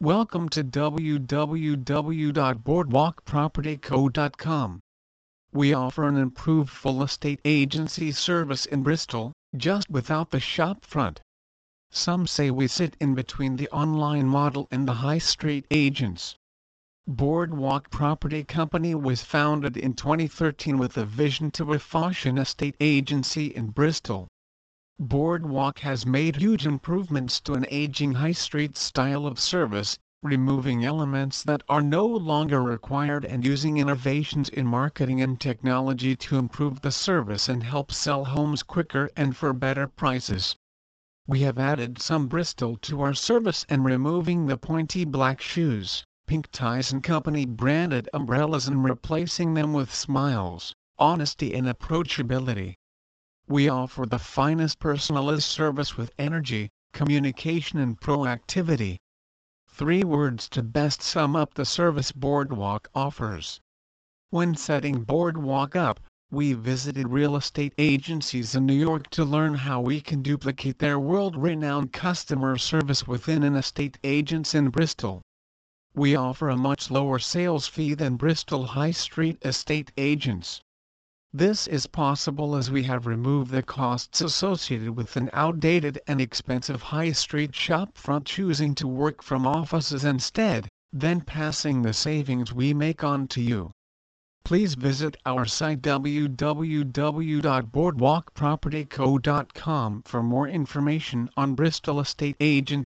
Welcome to www.boardwalkpropertyco.com. We offer an improved full estate agency service in Bristol, just without the shop front. Some say we sit in between the online model and the high street agents. Boardwalk Property Company was founded in 2013 with a vision to refresh an estate agency in Bristol. Boardwalk has made huge improvements to an aging high street style of service, removing elements that are no longer required and using innovations in marketing and technology to improve the service and help sell homes quicker and for better prices. We have added some Bristol to our service and removing the pointy black shoes, pink ties and company branded umbrellas and replacing them with smiles, honesty and approachability. We offer the finest personalized service with energy, communication and proactivity. Three words to best sum up the service Boardwalk offers. When setting Boardwalk up, we visited real estate agencies in New York to learn how we can duplicate their world-renowned customer service within an estate agents in Bristol. We offer a much lower sales fee than Bristol High Street estate agents. This is possible as we have removed the costs associated with an outdated and expensive high street shopfront choosing to work from offices instead, then passing the savings we make on to you. Please visit our site www.boardwalkpropertyco.com for more information on Bristol Estate Agent